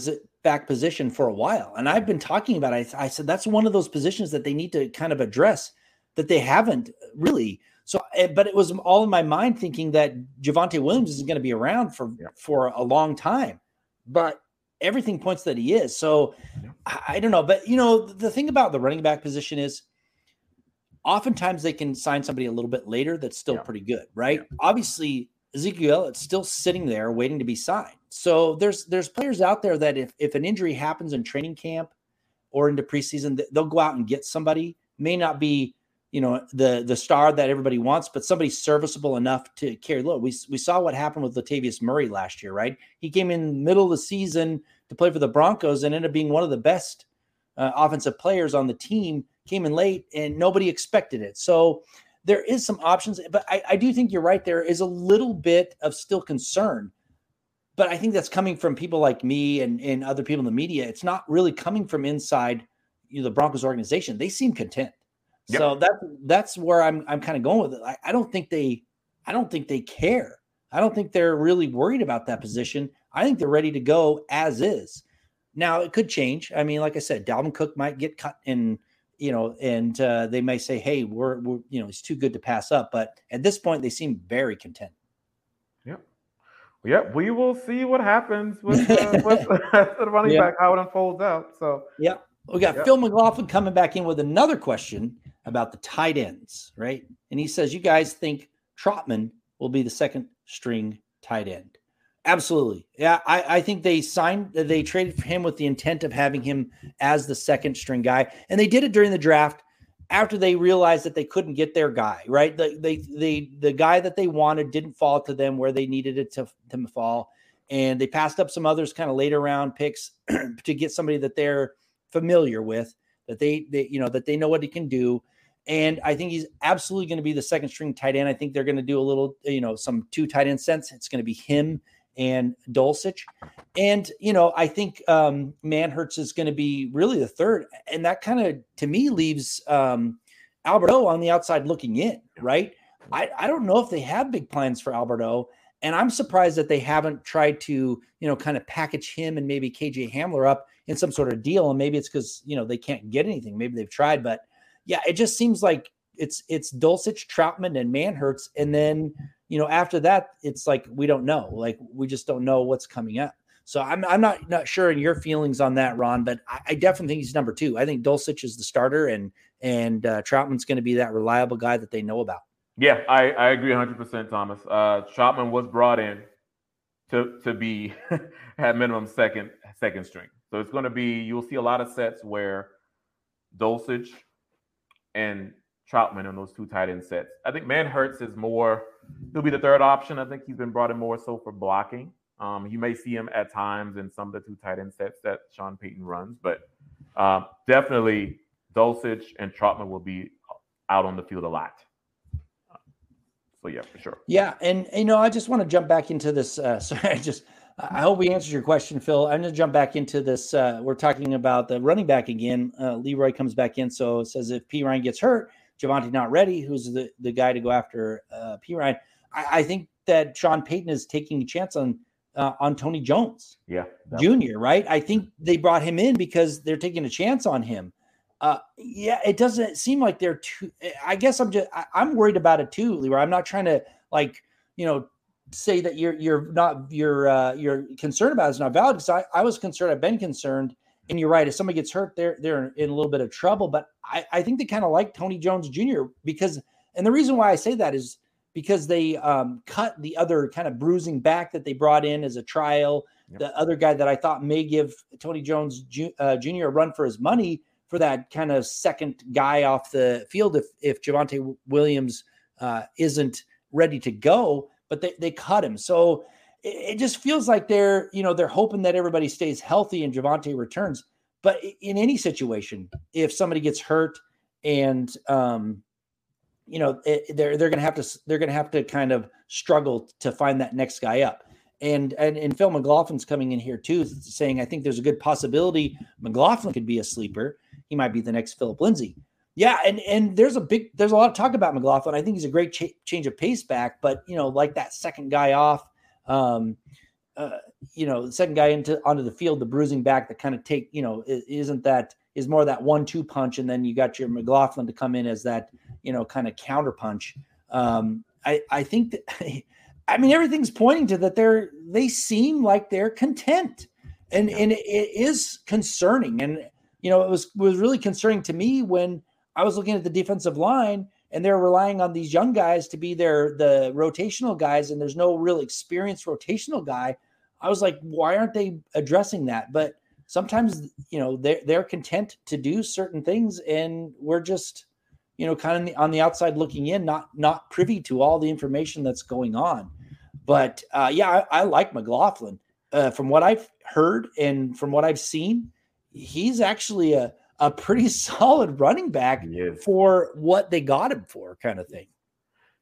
back position for a while, and I've been talking about. It. I, I said that's one of those positions that they need to kind of address that they haven't really. So, eh, but it was all in my mind thinking that Javonte Williams is going to be around for yeah. for a long time, but everything points that he is. So, yeah. I, I don't know, but you know, the thing about the running back position is oftentimes they can sign somebody a little bit later that's still yeah. pretty good, right? Obviously, Ezekiel, it's still sitting there waiting to be signed. So there's there's players out there that if if an injury happens in training camp or into preseason, they'll go out and get somebody. May not be you know the the star that everybody wants, but somebody serviceable enough to carry load. We we saw what happened with Latavius Murray last year, right? He came in middle of the season to play for the Broncos and ended up being one of the best uh, offensive players on the team. Came in late and nobody expected it. So there is some options, but I, I do think you're right. There is a little bit of still concern, but I think that's coming from people like me and, and other people in the media. It's not really coming from inside you know, the Broncos organization. They seem content. Yep. So that's that's where I'm I'm kind of going with it. I, I don't think they I don't think they care. I don't think they're really worried about that position. I think they're ready to go as is. Now it could change. I mean, like I said, Dalvin Cook might get cut in you know, and uh, they may say, "Hey, we're, we're, you know, it's too good to pass up." But at this point, they seem very content. Yep. Yep. We will see what happens with, uh, with the running yep. back, how it unfolds out. So. Yep. We got yep. Phil McLaughlin coming back in with another question about the tight ends, right? And he says, "You guys think Trotman will be the second string tight end?" Absolutely. Yeah, I, I, think they signed, they traded for him with the intent of having him as the second string guy. And they did it during the draft after they realized that they couldn't get their guy, right? The, they, they, the guy that they wanted didn't fall to them where they needed it to, to fall. And they passed up some others kind of later round picks to get somebody that they're familiar with, that they, they, you know, that they know what he can do. And I think he's absolutely going to be the second string tight end. I think they're going to do a little, you know, some two tight end sense. It's going to be him and Dulcich. And, you know, I think um, Manhertz is going to be really the third. And that kind of, to me, leaves um, Alberto on the outside looking in, right? I, I don't know if they have big plans for Alberto. And I'm surprised that they haven't tried to, you know, kind of package him and maybe KJ Hamler up in some sort of deal. And maybe it's because, you know, they can't get anything. Maybe they've tried. But yeah, it just seems like it's it's Dulcich, Trautman, and Manhertz. And then you know, after that, it's like we don't know. Like we just don't know what's coming up. So I'm I'm not not sure in your feelings on that, Ron, but I, I definitely think he's number two. I think Dulcich is the starter, and and uh, Trautman's going to be that reliable guy that they know about. Yeah, I, I agree 100, percent Thomas. Uh, Trautman was brought in to to be at minimum second second string. So it's going to be you'll see a lot of sets where Dulcich and Trautman on those two tight end sets. I think Manhertz is more he'll be the third option. I think he's been brought in more so for blocking. Um, you may see him at times in some of the two tight end sets that Sean Payton runs, but uh, definitely Dulcich and Trautman will be out on the field a lot. So yeah, for sure. Yeah, and you know, I just want to jump back into this. Uh, sorry, I just I hope we answered your question, Phil. I'm going to jump back into this. Uh, we're talking about the running back again. Uh, Leroy comes back in, so it says if Perine gets hurt, Javonte not ready, who's the, the guy to go after uh, Perine. I, I think that Sean Payton is taking a chance on uh, on Tony Jones, yeah, Junior. Right? I think they brought him in because they're taking a chance on him. Uh, yeah, it doesn't seem like they're too. I guess I'm just I, am worried about it too, Leroy. I'm not trying to like you know say that you're you're not you're uh, you're concerned about it's not valid because I, I was concerned. I've been concerned and you're right. If somebody gets hurt, they're they're in a little bit of trouble. But I, I think they kind of like Tony Jones Jr. because, and the reason why I say that is because they um, cut the other kind of bruising back that they brought in as a trial. Yep. The other guy that I thought may give Tony Jones Ju- uh, Jr. a run for his money for that kind of second guy off the field if if Javonte Williams uh, isn't ready to go. But they they cut him so it, just feels like they're, you know, they're hoping that everybody stays healthy and Javonte returns. But in any situation, if somebody gets hurt and, um, you know, it, they're they're going to have to they're to have to kind of struggle to find that next guy up. And, and and Phil McLaughlin's coming in here too, saying I think there's a good possibility McLaughlin could be a sleeper. He might be the next Philip Lindsay. Yeah, and and there's a big there's a lot of talk about McLaughlin. I think he's a great ch- change of pace back, but you know, like that second guy off, um, uh, you know, the second guy into onto the field, the bruising back that kind of take, you know, isn't that is more that one-two punch, and then you got your McLaughlin to come in as that, you know, kind of counter punch. Um, I I think that I mean everything's pointing to that they're they seem like they're content. And and it is concerning. And you know, it was was really concerning to me when I was looking at the defensive line and they're relying on these young guys to be their the rotational guys and there's no real experienced rotational guy. I was like, why aren't they addressing that? But sometimes, you know, they're they're content to do certain things and we're just you know, kind of on the outside looking in, not not privy to all the information that's going on. But uh, yeah, I, I like McLaughlin. Uh, from what I've heard and from what I've seen, he's actually a a pretty solid running back for what they got him for, kind of thing.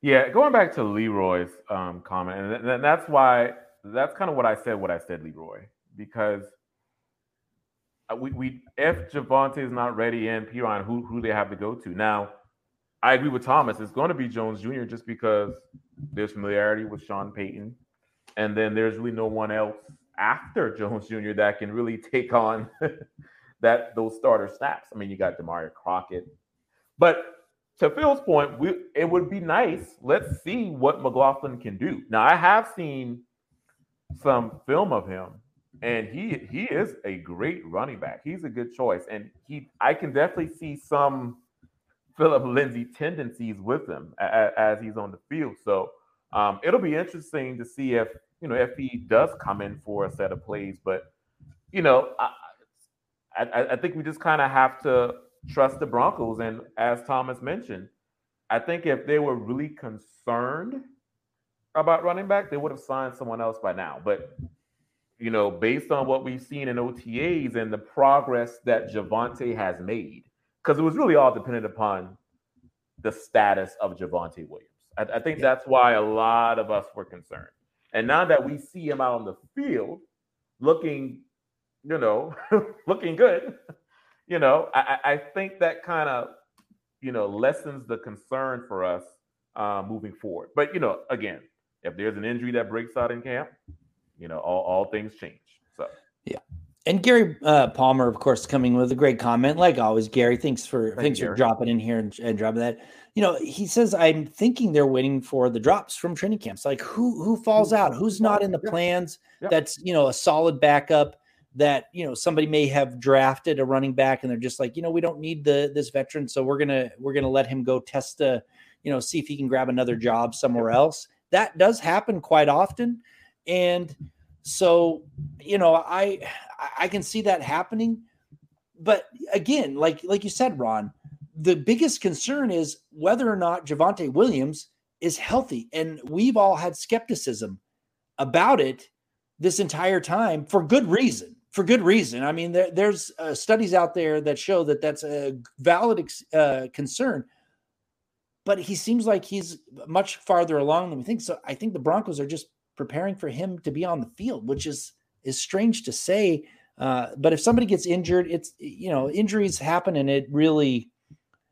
Yeah, going back to Leroy's um, comment, and that's why that's kind of what I said. What I said, Leroy, because uh, we, we if Javonte is not ready and Perine, who who they have to go to now I agree with Thomas. It's going to be Jones Jr. just because there's familiarity with Sean Payton, and then there's really no one else after Jones Jr. that can really take on that those starter snaps. I mean, you got Damarea Crockett, but to Phil's point, we, it would be nice. Let's see what McLaughlin can do. Now, I have seen some film of him, and he he is a great running back. He's a good choice, and he I can definitely see some Philip Lindsay tendencies with him as, as he's on the field. So um, it'll be interesting to see if you know if he does come in for a set of plays. But you know, I, I think we just kind of have to trust the Broncos. And as Thomas mentioned, I think if they were really concerned about running back, they would have signed someone else by now. But you know, based on what we've seen in OTAs and the progress that Javonte has made, because it was really all dependent upon the status of Javonte Williams. I, I think yeah. that's why a lot of us were concerned. And now that we see him out on the field looking, you know, looking good, you know, I, I think that kind of, you know, lessens the concern for us uh, moving forward. But, you know, again, if there's an injury that breaks out in camp, you know, all, all things change. So, yeah and Gary uh, Palmer, of course, coming with a great comment, like always. Gary, thanks for Thank thanks for dropping in here and, and, dropping that. You know, he says, "I'm thinking they're waiting for the drops from training camps. Like who who falls out, who's not in the plans. That's you know a solid backup. That you know somebody may have drafted a running back, and they're just like, you know, we don't need the this veteran, so we're gonna we're gonna let him go test a, you know, see if he can grab another job somewhere else. That does happen quite often, and so, you know, I I can see that happening. But again, like like you said, Ron, the biggest concern is whether or not Javonte Williams is healthy. And we've all had skepticism about it this entire time for good reason. For good reason. I mean, there, there's uh, studies out there that show that that's a valid ex- uh, concern. But he seems like he's much farther along than we think. So I think the Broncos are just preparing for him to be on the field, which is is strange to say. Uh, but if somebody gets injured, it's you know injuries happen, and it really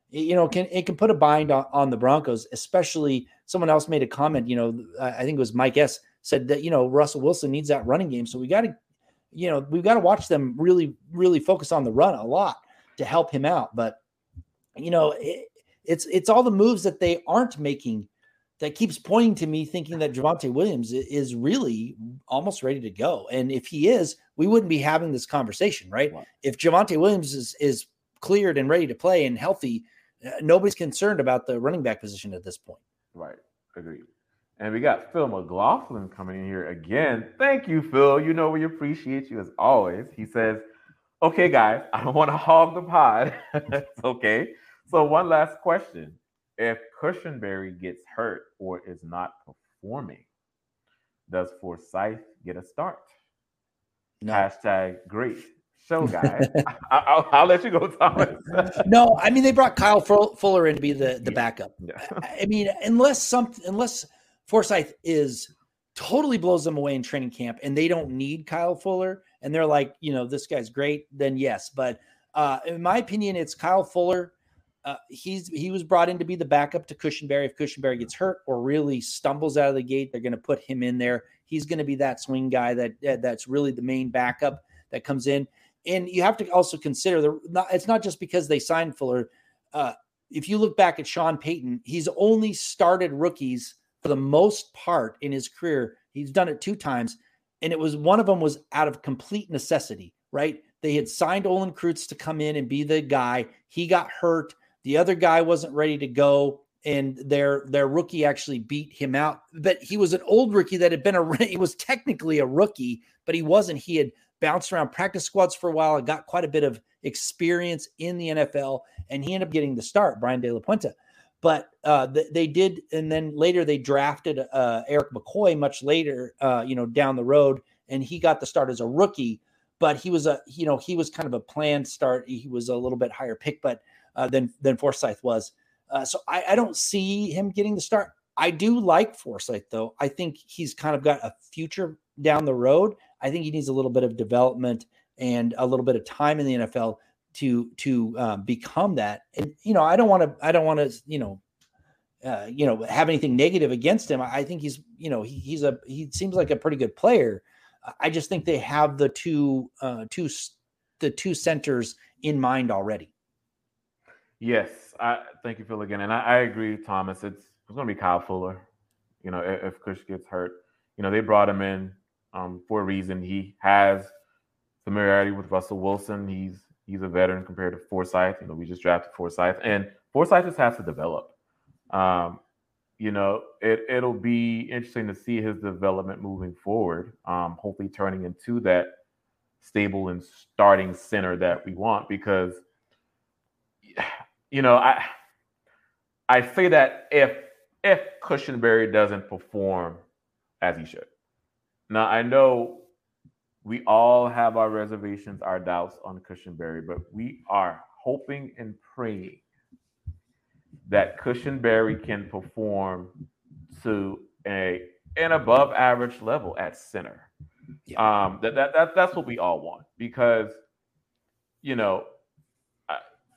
you know can it can put a bind on, on the Broncos. Especially someone else made a comment. You know, I think it was Mike S said that you know Russell Wilson needs that running game, so we got to you know we've got to watch them really really focus on the run a lot to help him out. But you know it, it's it's all the moves that they aren't making that keeps pointing to me thinking that Javonte Williams is really almost ready to go. And if he is, we wouldn't be having this conversation, right? Wow. If Javonte Williams is is cleared and ready to play and healthy, uh, nobody's concerned about the running back position at this point. Right. Agreed. And we got Phil McLaughlin coming in here again. Thank you, Phil. You know we appreciate you as always. He says, "Okay, guys, I don't want to hog the pod. it's okay. So one last question: if Cushenberry gets hurt or is not performing, does Forsyth get a start? No. Hashtag great show guys. I, will let you go, Thomas. no, I mean they brought Kyle Fuller in to be the the backup. Yeah. I mean, unless something, unless Forsyth is totally blows them away in training camp and they don't need Kyle Fuller and they're like, you know, this guy's great, then yes. But uh, in my opinion, it's Kyle Fuller. Uh, he's he was brought in to be the backup to Cushenberry. If Cushenberry gets hurt or really stumbles out of the gate, they're going to put him in there. He's going to be that swing guy that that's really the main backup that comes in. And you have to also consider the not, it's not just because they signed Fuller. Uh, if you look back at Sean Payton, he's only started rookies for the most part in his career. He's done it two times, and it was one of them was out of complete necessity. Right? They had signed Olin Kreutz to come in and be the guy. He got hurt. The other guy wasn't ready to go, and their their rookie actually beat him out. But he was an old rookie that had been a he was technically a rookie, but he wasn't. He had bounced around practice squads for a while and got quite a bit of experience in the NFL, and he ended up getting the start, Brian De La Puente. But uh, th- they did, and then later they drafted uh, Erik McCoy much later, uh, you know, down the road, and he got the start as a rookie but he was a you know he was kind of a planned start. He was a little bit higher pick, but uh, than than Forsyth was. Uh, so I, I don't see him getting the start. I do like Forsyth though. I think he's kind of got a future down the road. I think he needs a little bit of development and a little bit of time in the NFL to to um, become that. And you know, I don't want to. I don't want to. You know. Uh, you know, have anything negative against him? I think he's, you know, he, he's a he seems like a pretty good player. I just think they have the two uh, two the two centers in mind already. Yes, I thank you, Phil, again, and I, I agree, Thomas. It's it's going to be Kyle Fuller. You know, if, if Kush gets hurt, you know they brought him in um, for a reason. He has familiarity with Russell Wilson. He's he's a veteran compared to Forsyth. You know, we just drafted Forsyth, and Forsyth just has to develop. Um, you know, it it'll be interesting to see his development moving forward. Um, hopefully, turning into that stable and starting center that we want. Because, you know, I I say that if if Cushenberry doesn't perform as he should. Now I know we all have our reservations, our doubts on Cushenberry, but we are hoping and praying that Cushenberry can perform to a an above average level at center. Yeah. Um, that, that that that's what we all want because you know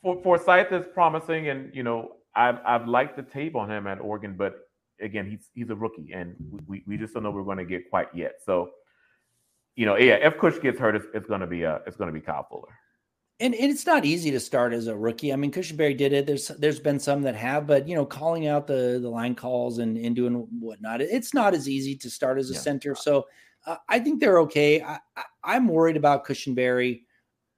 for Forsyth is promising, and you know I've I've liked the tape on him at Oregon, but again he's he's a rookie, and we we just don't know we're going to get quite yet. So you know, yeah, if Kush gets hurt, it's, it's going to be a it's going to be Kyle Fuller and, and it's not easy to start as a rookie. I mean, Cushenberry did it. There's there's been some that have, but you know, calling out the the line calls and, and doing whatnot, it's not as easy to start as a yeah. center. So uh, I think they're okay. I, I, am worried about Cushenberry,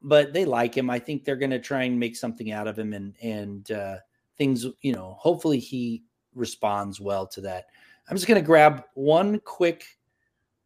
but they like him. I think they're going to try and make something out of him, and and uh, things. You know, hopefully he responds well to that. I'm just going to grab one quick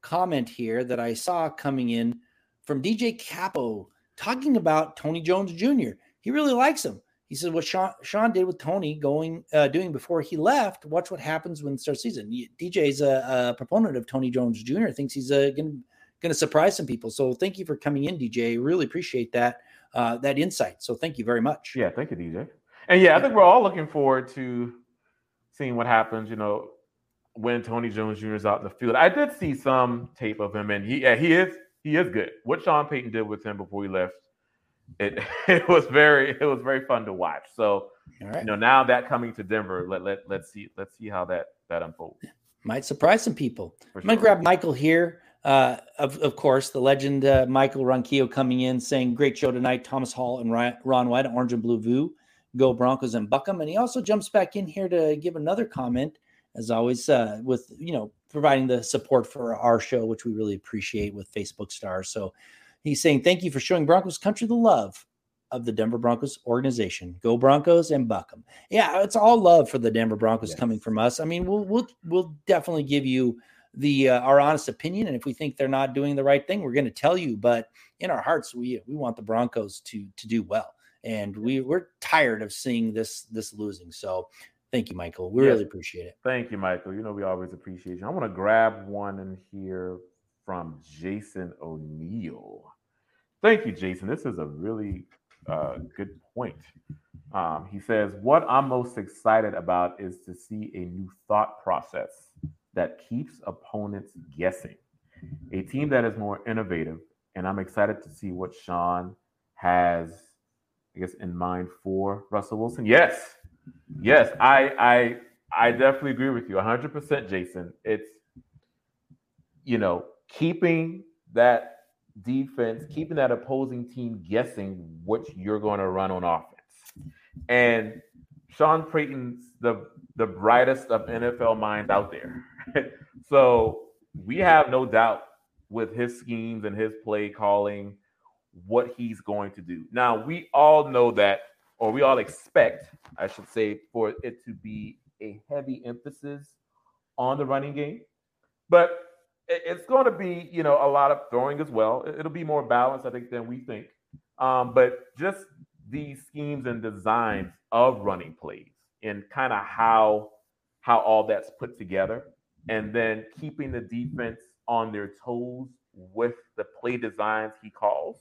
comment here that I saw coming in from DJ Capo talking about Tony Jones Jr. He really likes him. He says what Sean, Sean did with Tony going uh, doing before he left. Watch what happens when it starts season. DJ is a, a, proponent of Tony Jones Jr. Thinks he's uh, going to surprise some people. So thank you for coming in, DJ. Really appreciate that uh, that insight. So thank you very much. Yeah, thank you, DJ. And yeah, I think we're all looking forward to seeing what happens. You know, when Tony Jones Jr. is out in the field. I did see some tape of him, and he yeah, he is he is good. What Sean Payton did with him before he left, it it was very it was very fun to watch. So right. you know now that coming to Denver, let let let's see let's see how that that unfolds. Might surprise some people. Sure. I'm gonna grab Michael here. Uh, of, of course, the legend uh, Michael Ronquillo coming in saying, Great show tonight. Thomas Hall and Ryan, Ron White, Orange and Blue View. Go Broncos and Buck 'Em. And he also jumps back in here to give another comment, as always, uh, with, you know, providing the support for our show, which we really appreciate with Facebook stars. So he's saying, Thank you for showing Broncos country the love of the Denver Broncos organization. Go Broncos and buck them. Yeah, it's all love for the Denver Broncos yes. coming from us. I mean, we'll we'll we'll definitely give you the uh, our honest opinion, and if we think they're not doing the right thing, we're going to tell you. But in our hearts, we we want the Broncos to to do well, and we we're tired of seeing this this losing. So Thank you, Michael. We yes. really appreciate it. Thank you, Michael. You know, we always appreciate you. I want to grab one in here from Jason O'Neill. Thank you, Jason. This is a really uh, good point. Um, he says, What I'm most excited about is to see a new thought process that keeps opponents guessing, a team that is more innovative. And I'm excited to see what Sean has, I guess, in mind for Russell Wilson. Yes, yes, I, I, I definitely agree with you 100%, Jason. It's, you know, keeping that defense, keeping that opposing team guessing what you're going to run on offense. And Sean Payton's the the brightest of NFL minds out there. so we have no doubt with his schemes and his play calling what he's going to do. Now we all know that, or we all expect, I should say, for it to be a heavy emphasis on the running game. But it's going to be, you know, a lot of throwing as well. It'll be more balanced, I think, than we think. Um, but just these schemes and designs of running plays and kind of how how all that's put together, and then keeping the defense on their toes with the play designs he calls.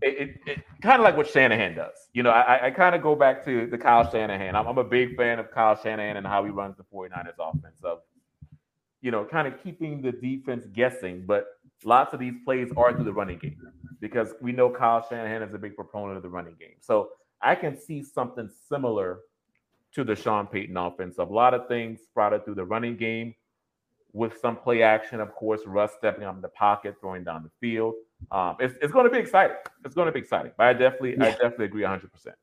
It, it, it kind of like what Shanahan does. You know, I, I kind of go back to the Kyle Shanahan. I'm, I'm, a big fan of Kyle Shanahan and how he runs the 49ers offense of you know, kind of keeping the defense guessing. But lots of these plays are through the running game because we know Kyle Shanahan is a big proponent of the running game. So I can see something similar to the Sean Payton offense. Of a lot of things sprouted through the running game with some play action, of course, Russ stepping out in the pocket, throwing down the field. Um, it's, it's going to be exciting. It's going to be exciting. But I definitely, yeah. I definitely agree 100. percent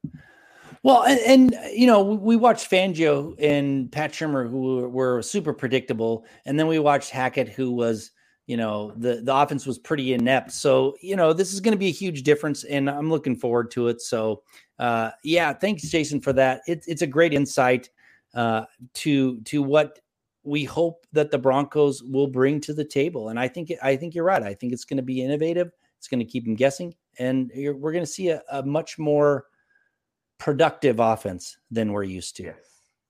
well, and, and, you know, we watched Fangio and Pat Shurmur, who were super predictable, and then we watched Hackett, who was, you know, the the offense was pretty inept. So, you know, this is going to be a huge difference, and I'm looking forward to it. So, uh, yeah, thanks, Jason, for that. It, it's a great insight uh, to to what we hope that the Broncos will bring to the table, and I think I think you're right. I think it's going to be innovative. It's going to keep them guessing, and we're going to see a, a much more productive offense than we're used to. Yes.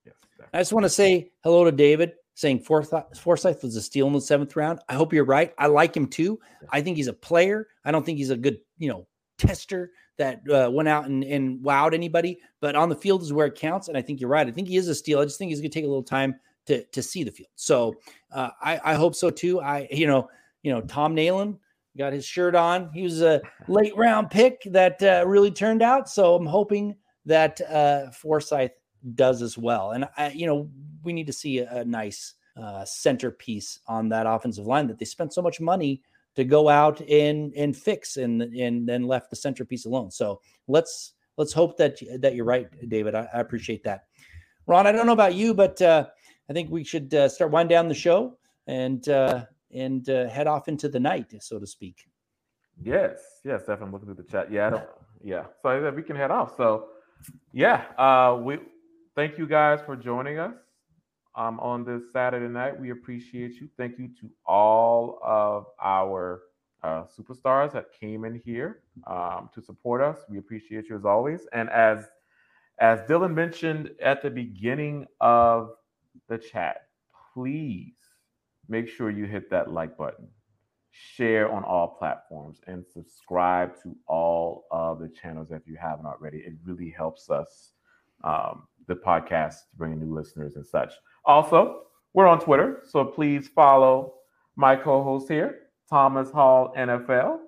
Yes. I just want to say hello to David saying Forsyth, Forsyth was a steal in the seventh round. I hope you're right. I like him too. I think he's a player. I don't think he's a good, you know, tester that uh, went out and, and wowed anybody, but on the field is where it counts. And I think you're right. I think he is a steal. I just think he's going to take a little time to, to see the field. So uh, I, I hope so too. I, you know, you know, Tom Nalen got his shirt on. He was a late round pick that uh, really turned out. So I'm hoping that uh, Forsyth does as well. And I, you know, we need to see a, a nice uh, centerpiece on that offensive line that they spent so much money to go out and and fix and and then left the centerpiece alone. So let's let's hope that that you're right, David. I, I appreciate that. Ron, I don't know about you, but uh, I think we should uh, start winding down the show and uh, and uh, head off into the night, so to speak. Yes, yes, definitely. looking through the chat. Yeah, I don't. Yeah, so we can head off. So yeah, uh, we thank you guys for joining us um, on this Saturday night. We appreciate you. Thank you to all of our uh, superstars that came in here um, to support us. We appreciate you as always. And as as Dylan mentioned at the beginning of the chat, please make sure you hit that like button share on all platforms, and subscribe to all of the channels if you haven't already. It really helps us, um, the podcast, to bring in new listeners and such. Also, we're on Twitter, so please follow my co host here, Thomas Hall NFL,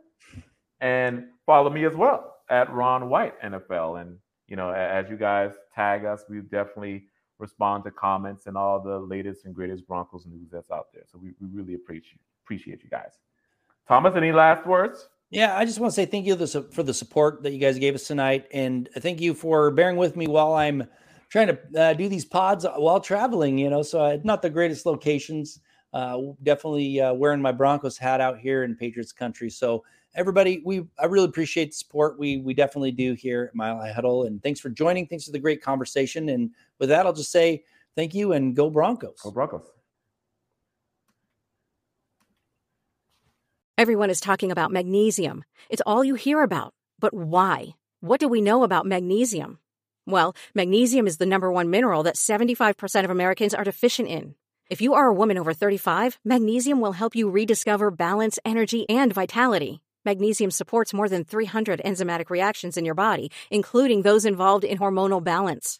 and follow me as well at Ron White NFL. And, you know, as you guys tag us, we definitely respond to comments and all the latest and greatest Broncos news that's out there. So we, we really appreciate appreciate you guys. Thomas, any last words? Yeah, I just want to say thank you for the support that you guys gave us tonight, and thank you for bearing with me while I'm trying to uh, do these pods while traveling. You know, so uh, not the greatest locations. Uh, definitely uh, wearing my Broncos hat out here in Patriots country. So everybody, we I really appreciate the support. We we definitely do here at Mile High Huddle, and thanks for joining. Thanks for the great conversation. And with that, I'll just say thank you and go Broncos. Go Broncos. Everyone is talking about magnesium. It's all you hear about. But why? What do we know about magnesium? Well, magnesium is the number one mineral that 75% of Americans are deficient in. If you are a woman over 35, magnesium will help you rediscover balance, energy, and vitality. Magnesium supports more than 300 enzymatic reactions in your body, including those involved in hormonal balance.